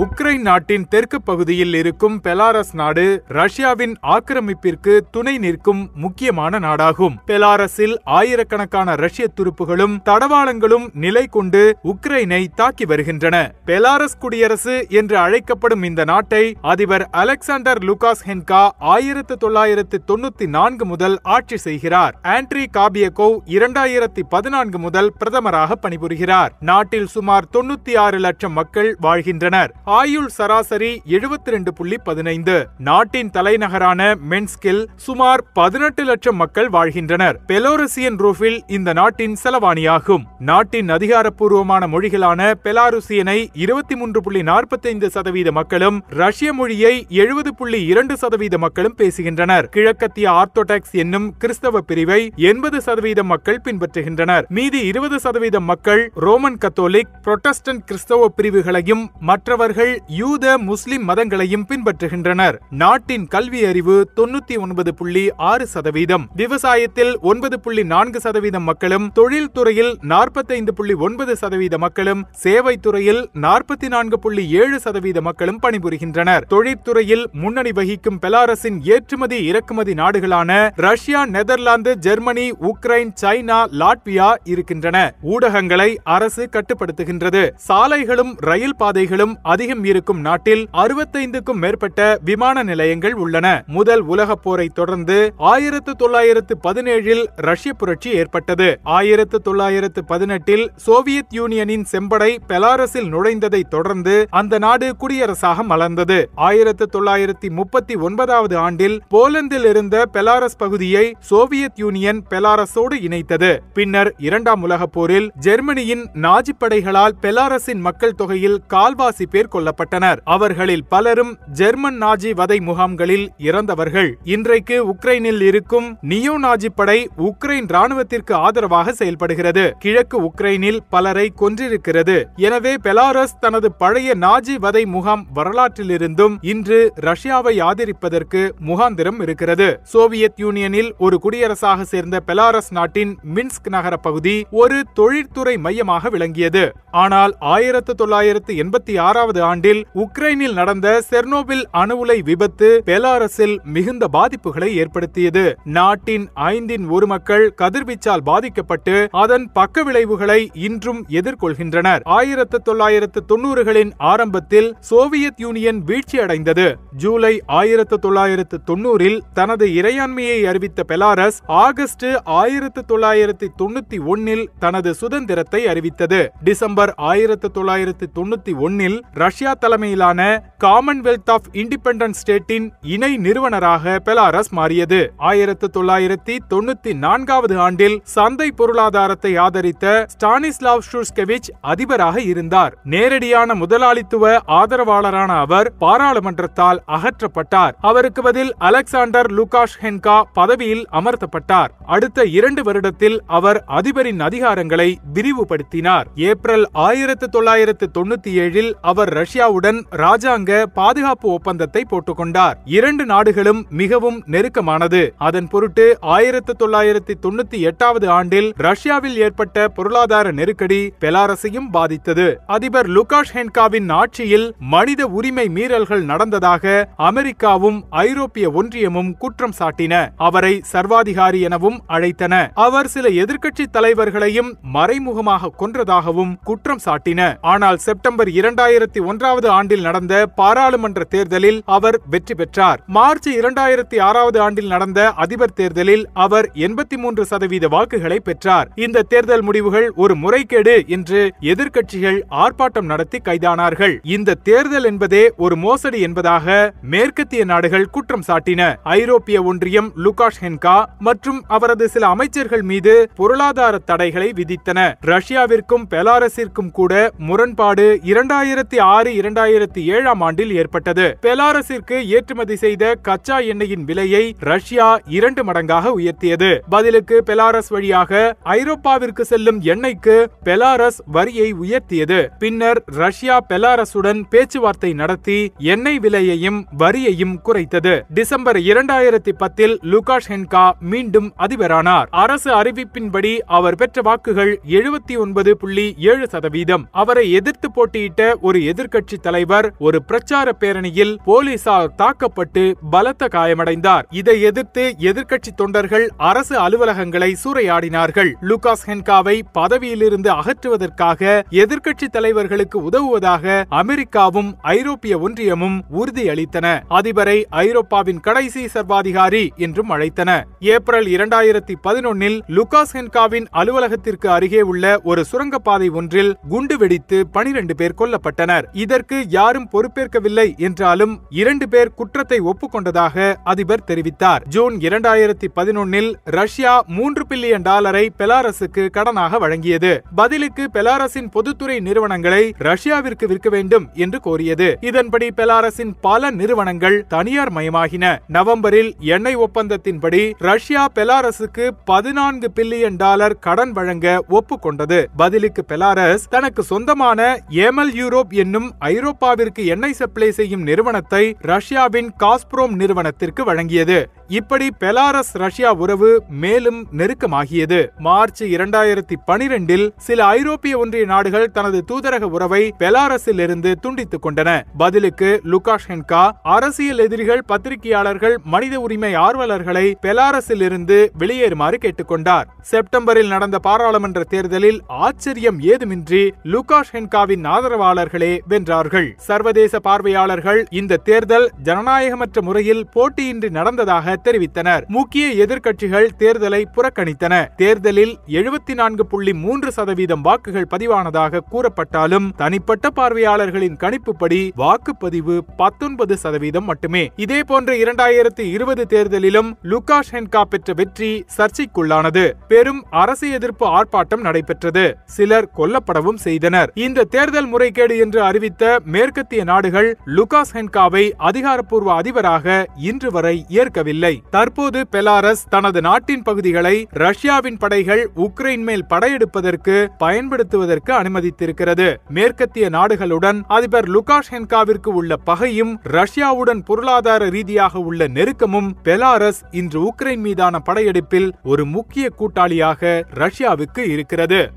Ukraine நாட்டின் தெற்கு பகுதியில் இருக்கும் பெலாரஸ் நாடு ரஷ்யாவின் ஆக்கிரமிப்பிற்கு துணை நிற்கும் முக்கியமான நாடாகும். பெலாரஸில் ஆயிரக்கணக்கான ரஷ்ய துருப்புகளும் தடவாளங்களும் நிலை கொண்டு உக்ரைனை தாக்கி வருகின்றன. பெலாரஸ் குடியரசு என்று அழைக்கப்படும் இந்த நாட்டை அதிபர் அலெக்சாண்டர் லுகாஸ் ஹென்கா ஆயிரத்து தொள்ளாயிரத்து தொண்ணூத்தி நான்கு முதல் ஆட்சி செய்கிறார். ஆண்ட்ரி காபியகோவ் இரண்டாயிரத்தி பதினான்கு முதல் பிரதமராக பணிபுரிகிறார். நாட்டில் சுமார் தொண்ணூத்தி ஆறு லட்சம் மக்கள் வாழ்கின்றனர். ஆயுள் சராசரி எழுபத்தி ரெண்டு புள்ளி பதினைந்து. நாட்டின் தலைநகரான மென்ஸ்கில் சுமார் பதினெட்டு லட்சம் மக்கள் வாழ்கின்றனர். பெலோரசியன் ரூஃபில் இந்த நாட்டின் செலவாணியாகும். நாட்டின் அதிகாரப்பூர்வமான மொழிகளான பெலாருசியனை இருபத்தி மூன்று புள்ளி நாற்பத்தைந்து சதவீத மக்களும் ரஷ்ய மொழியை எழுபது புள்ளி இரண்டு சதவீத மக்களும் பேசுகின்றனர். கிழக்கத்திய ஆர்த்தோடாக்ஸ் என்னும் கிறிஸ்தவ பிரிவை எண்பது சதவீதம் மக்கள் பின்பற்றுகின்றனர். மீதி இருபது சதவீதம் மக்கள் ரோமன் கத்தோலிக் புரொட்டஸ்டன்ட் கிறிஸ்தவ பிரிவுகளையும் மற்றவர் அவர்கள் யூத முஸ்லிம் மதங்களையும் பின்பற்றுகின்றனர். நாட்டின் கல்வி அறிவு தொண்ணூத்தி ஒன்பது புள்ளி ஆறு சதவீதம். விவசாயத்தில் ஒன்பது புள்ளி நான்கு சதவீதம் மக்களும் தொழில்துறையில் நாற்பத்தைந்து புள்ளி ஒன்பது சதவீத மக்களும் சேவை துறையில் நாற்பத்தி நான்கு புள்ளி ஏழு சதவீத மக்களும் பணிபுரிகின்றனர். தொழிற்துறையில் முன்னணி வகிக்கும் பெலாரஸின் ஏற்றுமதி இறக்குமதி நாடுகளான Russia Netherlands Germany Ukraine China Latvia இருக்கின்றன. ஊடகங்களை அரசு கட்டுப்படுத்துகின்றது. சாலைகளும் ரயில் பாதைகளும் அதிக அதிகம் இருக்கும் நாட்டில் அறுபத்தைந்துக்கும் மேற்பட்ட விமான நிலையங்கள் உள்ளன. முதல் உலகப் போரை தொடர்ந்து ஆயிரத்து தொள்ளாயிரத்து பதினேழில் ரஷ்ய புரட்சி ஏற்பட்டது. ஆயிரத்து தொள்ளாயிரத்து பதினெட்டில் சோவியத் யூனியனின் செம்படை பெலாரஸில் நுழைந்ததை தொடர்ந்து அந்த நாடு குடியரசாக மலர்ந்தது. ஆயிரத்து தொள்ளாயிரத்தி முப்பத்தி ஒன்பதாவது ஆண்டில் போலந்தில் இருந்த பெலாரஸ் பகுதியை சோவியத் யூனியன் பெலாரஸோடு இணைத்தது. பின்னர் இரண்டாம் உலகப் போரில் ஜெர்மனியின் நாஜி படைகளால் பெலாரஸின் மக்கள் தொகையில் கால்வாசி பேர் கொல்லப்பட்டனர். அவர்களில் பலரும் ஜெர்மன் நாஜி வதை முகாம்களில் இறந்தவர்கள். இன்றைக்கு உக்ரைனில் இருக்கும் நியோ நாஜி படை உக்ரைன் ராணுவத்திற்கு ஆதரவாக செயல்படுகிறது. கிழக்கு உக்ரைனில் பலரை கொன்றிருக்கிறது. எனவே பெலாரஸ் தனது பழைய நாஜி வதை முகாம் வரலாற்றிலிருந்தும் இன்று ரஷ்யாவை ஆதரிப்பதற்கு முகாந்திரம் இருக்கிறது. சோவியத் யூனியனில் ஒரு குடியரசாக சேர்ந்த பெலாரஸ் நாட்டின் மின்ஸ்க் நகர பகுதி ஒரு தொழிற்துறை மையமாக விளங்கியது. ஆனால் ஆயிரத்து தொள்ளாயிரத்து எண்பத்தி ஆறாவது ஆண்டில் உக்ரைனில் நடந்த செர்னோபில் அணு உலை விபத்து பெலாரஸில் மிகுந்த பாதிப்புகளை ஏற்படுத்தியது. நாட்டின் ஐந்தின் ஒரு மக்கள் கதிர்வீச்சால் பாதிக்கப்பட்டு அதன் பக்க விளைவுகளை இன்றும் எதிர்கொள்கின்றனர். ஆயிரத்து தொள்ளாயிரத்து தொன்னூறுகளின் ஆரம்பத்தில் சோவியத் யூனியன் வீழ்ச்சியடைந்தது. ஜூலை ஆயிரத்து தொள்ளாயிரத்து தொன்னூறில் தனது இறையாண்மையை அறிவித்த பெலாரஸ் ஆகஸ்ட் ஆயிரத்து தொள்ளாயிரத்து தொண்ணூத்தி ஒன்னில் தனது சுதந்திரத்தை அறிவித்தது. டிசம்பர் ஆயிரத்து தொள்ளாயிரத்து தொண்ணூத்தி ஒன்னில் ரஷ்யா தலைமையிலான காமன்வெல்த் ஆஃப் இண்டிபெண்டன்ட் ஸ்டேட்டின் இணை நிறுவனராக பெலாரஸ் மாறியது. ஆயிரத்து தொள்ளாயிரத்தி தொண்ணூத்தி நான்காவது ஆண்டில் சந்தை பொருளாதாரத்தை ஆதரித்த ஸ்டானிஸ்லாவ் ஷூஸ்கெவிச் அதிபராக இருந்தார். நேரடியான முதலாளித்துவ ஆதரவாளரான அவர் பாராளுமன்றத்தால் அகற்றப்பட்டார். அவருக்கு பதில் அலெக்சாண்டர் லுகாஷ் ஹென்கா பதவியில் அமர்த்தப்பட்டார். அடுத்த இரண்டு வருடத்தில் அவர் அதிபரின் அதிகாரங்களை விரிவுபடுத்தினார். ஏப்ரல் ஆயிரத்து தொள்ளாயிரத்து தொண்ணூத்தி ஏழில் அவர் ரஷ்யாவுடன் ராஜாங்க பாதுகாப்பு ஒப்பந்தத்தை போட்டுக்கொண்டார். இரண்டு நாடுகளும் மிகவும் நெருக்கமானது. அதன் பொருட்டு ஆயிரத்து தொள்ளாயிரத்தி தொண்ணூத்தி எட்டாவது ஆண்டில் ரஷ்யாவில் ஏற்பட்ட பொருளாதார நெருக்கடி பெலாரஸையும் பாதித்தது. அதிபர் லுகாஷ் ஹென்காவின் ஆட்சியில் மனித உரிமை மீறல்கள் நடந்ததாக அமெரிக்காவும் ஐரோப்பிய ஒன்றியமும் குற்றம் சாட்டின. அவரை சர்வாதிகாரி எனவும் அழைத்தன. அவர் சில எதிர்க்கட்சி தலைவர்களையும் மறைமுகமாக கொன்றதாகவும் குற்றம் சாட்டின. ஆனால் செப்டம்பர் இரண்டாயிரத்தி ஒன்றாவது ஆண்டில் நடந்த பாராளுமன்ற தேர்தலில் அவர் வெற்றி பெற்றார். மார்ச் இரண்டாயிரத்தி ஆறாவது ஆண்டில் நடந்த அதிபர் தேர்தலில் அவர் எண்பத்தி மூன்று சதவீத வாக்குகளை பெற்றார். இந்த தேர்தல் முடிவுகள் ஒரு முறைகேடு என்று எதிர்க்கட்சிகள் ஆர்ப்பாட்டம் நடத்தி கைதானார்கள். இந்த தேர்தல் என்பதே ஒரு மோசடி என்பதாக மேற்கத்திய நாடுகள் குற்றம் சாட்டின. ஐரோப்பிய ஒன்றியம் லுகாஷ் ஹென்கா மற்றும் அவரது சில அமைச்சர்கள் மீது பொருளாதார தடைகளை விதித்தன. ரஷ்யாவிற்கும் பெலாரஸிற்கும் கூட முரண்பாடு இரண்டாயிரத்தி ஆறு இரண்டாயிரத்தி ஏழாம் ஆண்டில் ஏற்பட்டது. பெலாரஸிற்கு ஏற்றுமதி செய்த கச்சா எண்ணெயின் விலையை ரஷ்யா இரண்டு மடங்காக உயர்த்தியது. பதிலுக்கு பெலாரஸ் வழியாக ஐரோப்பாவிற்கு செல்லும் எண்ணெய்க்கு பெலாரஸ் வரியை உயர்த்தியது. பின்னர் ரஷ்யா பெலாரசுடன் பேச்சுவார்த்தை நடத்தி எண்ணெய் விலையையும் வரியையும் குறைத்தது. டிசம்பர் இரண்டாயிரத்தி பத்தில் லுகாஷ் ஹென்கா மீண்டும் அதிபரானார். அரசு அறிவிப்பின்படி அவர் பெற்ற வாக்குகள் எழுபத்தி ஒன்பது புள்ளி ஏழு சதவீதம். அவரை எதிர்த்து போட்டியிட்ட ஒரு எதிர் எதிர்க்கட்சி தலைவர் ஒரு பிரச்சார பேரணியில் போலீசார் தாக்கப்பட்டு பலத்த காயமடைந்தார். இதை எதிர்த்து எதிர்க்கட்சி தொண்டர்கள் அரசு அலுவலகங்களை சூறையாடினார்கள். லூகாஸ் ஹென்காவை பதவியிலிருந்து அகற்றுவதற்காக எதிர்க்கட்சி தலைவர்களுக்கு உதவுவதாக அமெரிக்காவும் ஐரோப்பிய ஒன்றியமும் உறுதியளித்தன. அதிபரை ஐரோப்பாவின் கடைசி சர்வாதிகாரி என்றும் அழைத்தன. ஏப்ரல் இரண்டாயிரத்தி பதினொன்னில் லுகாஸ் ஹென்காவின் அலுவலகத்திற்கு அருகே உள்ள ஒரு சுரங்கப்பாதை ஒன்றில் குண்டு வெடித்து பனிரெண்டு பேர் கொல்லப்பட்டனர். இதற்கு யாரும் பொறுப்பேற்கவில்லை என்றாலும் இரண்டு பேர் குற்றத்தை ஒப்புக்கொண்டதாக அதிபர் தெரிவித்தார். ஜூன் இரண்டாயிரத்தி பதினொன்னில் ரஷ்யா மூன்று பில்லியன் டாலரை பெலாரஸுக்கு கடனாக வழங்கியது. பதிலுக்கு பெலாரஸின் பொதுத்துறை நிறுவனங்களை ரஷ்யாவிற்கு விற்க வேண்டும் என்று கோரியது. இதன்படி பெலாரஸின் பல நிறுவனங்கள் தனியார் மயமாகின. நவம்பரில் எண்ணெய் ஒப்பந்தத்தின்படி ரஷ்யா பெலாரஸுக்கு பதினான்கு பில்லியன் டாலர் கடன் வழங்க ஒப்புக்கொண்டது. பதிலுக்கு பெலாரஸ் தனக்கு சொந்தமான ஏமல் யூரோப் என்னும் ஐரோப்பாவிற்கு எண்ணெய் சப்ளை செய்யும் நிறுவனத்தை ரஷ்யாவின் காஸ்ப்ரோம் நிறுவனத்திற்கு வழங்கியது. இப்படி பெலாரஸ் ரஷ்யா உறவு மேலும் நெருக்கமாகியது. மார்ச் இரண்டாயிரத்தி பனிரெண்டில் சில ஐரோப்பிய ஒன்றிய நாடுகள் தனது தூதரக உறவை பெலாரஸில் இருந்து துண்டித்துக் கொண்டன. பதிலுக்கு லுகாஷென்கா அரசியல் எதிரிகள் பத்திரிகையாளர்கள் மனித உரிமை ஆர்வலர்களை பெலாரஸில் இருந்து வெளியேறுமாறு கேட்டுக்கொண்டார். செப்டம்பரில் நடந்த பாராளுமன்ற தேர்தலில் ஆச்சரியம் ஏதுமின்றி லுகாஷென்காவின் ஆதரவாளர்களே வென்றார்கள். சர்வதேச பார்வையாளர்கள் இந்த தேர்தல் ஜனநாயகமற்ற முறையில் போட்டியின்றி நடந்ததாக தெரிவித்தனர். முக்கிய எதிர்க்கட்சிகள் தேர்தலை புறக்கணித்தன. தேர்தலில் எழுபத்தி நான்கு புள்ளி மூன்று சதவீதம் வாக்குகள் பதிவானதாக கூறப்பட்டாலும் தனிப்பட்ட பார்வையாளர்களின் கணிப்புப்படி வாக்குப்பதிவு பத்தொன்பது சதவீதம் மட்டுமே. இதேபோன்ற இரண்டாயிரத்தி இருபது தேர்தலிலும் லுகாஷென்கா பெற்ற வெற்றி சர்ச்சைக்குள்ளானது. பெரும் அரசு எதிர்ப்பு ஆர்ப்பாட்டம் நடைபெற்றது. சிலர் கொல்லப்படவும் செய்தனர். இந்த தேர்தல் முறைகேடு என்று அறிவித்த மேற்கத்திய நாடுகள் லுகாஸ் ஹென்காவை அதிகாரப்பூர்வ அதிபராக இன்று வரை ஏற்கவில்லை. தற்போது பெலாரஸ் தனது நாட்டின் பகுதிகளை ரஷ்யாவின் படைகள் உக்ரைன் மேல் படையெடுப்பதற்கு பயன்படுத்துவதற்கு அனுமதித்திருக்கிறது. மேற்கத்திய நாடுகளுடன் அதிபர் லுகாஷென்காவிற்கு உள்ள பகையும் ரஷ்யாவுடன் பொருளாதார ரீதியாக உள்ள நெருக்கமும் பெலாரஸ் இன்று உக்ரைன் மீதான படையெடுப்பில் ஒரு முக்கிய கூட்டாளியாக ரஷ்யாவுக்கு இருக்கிறது.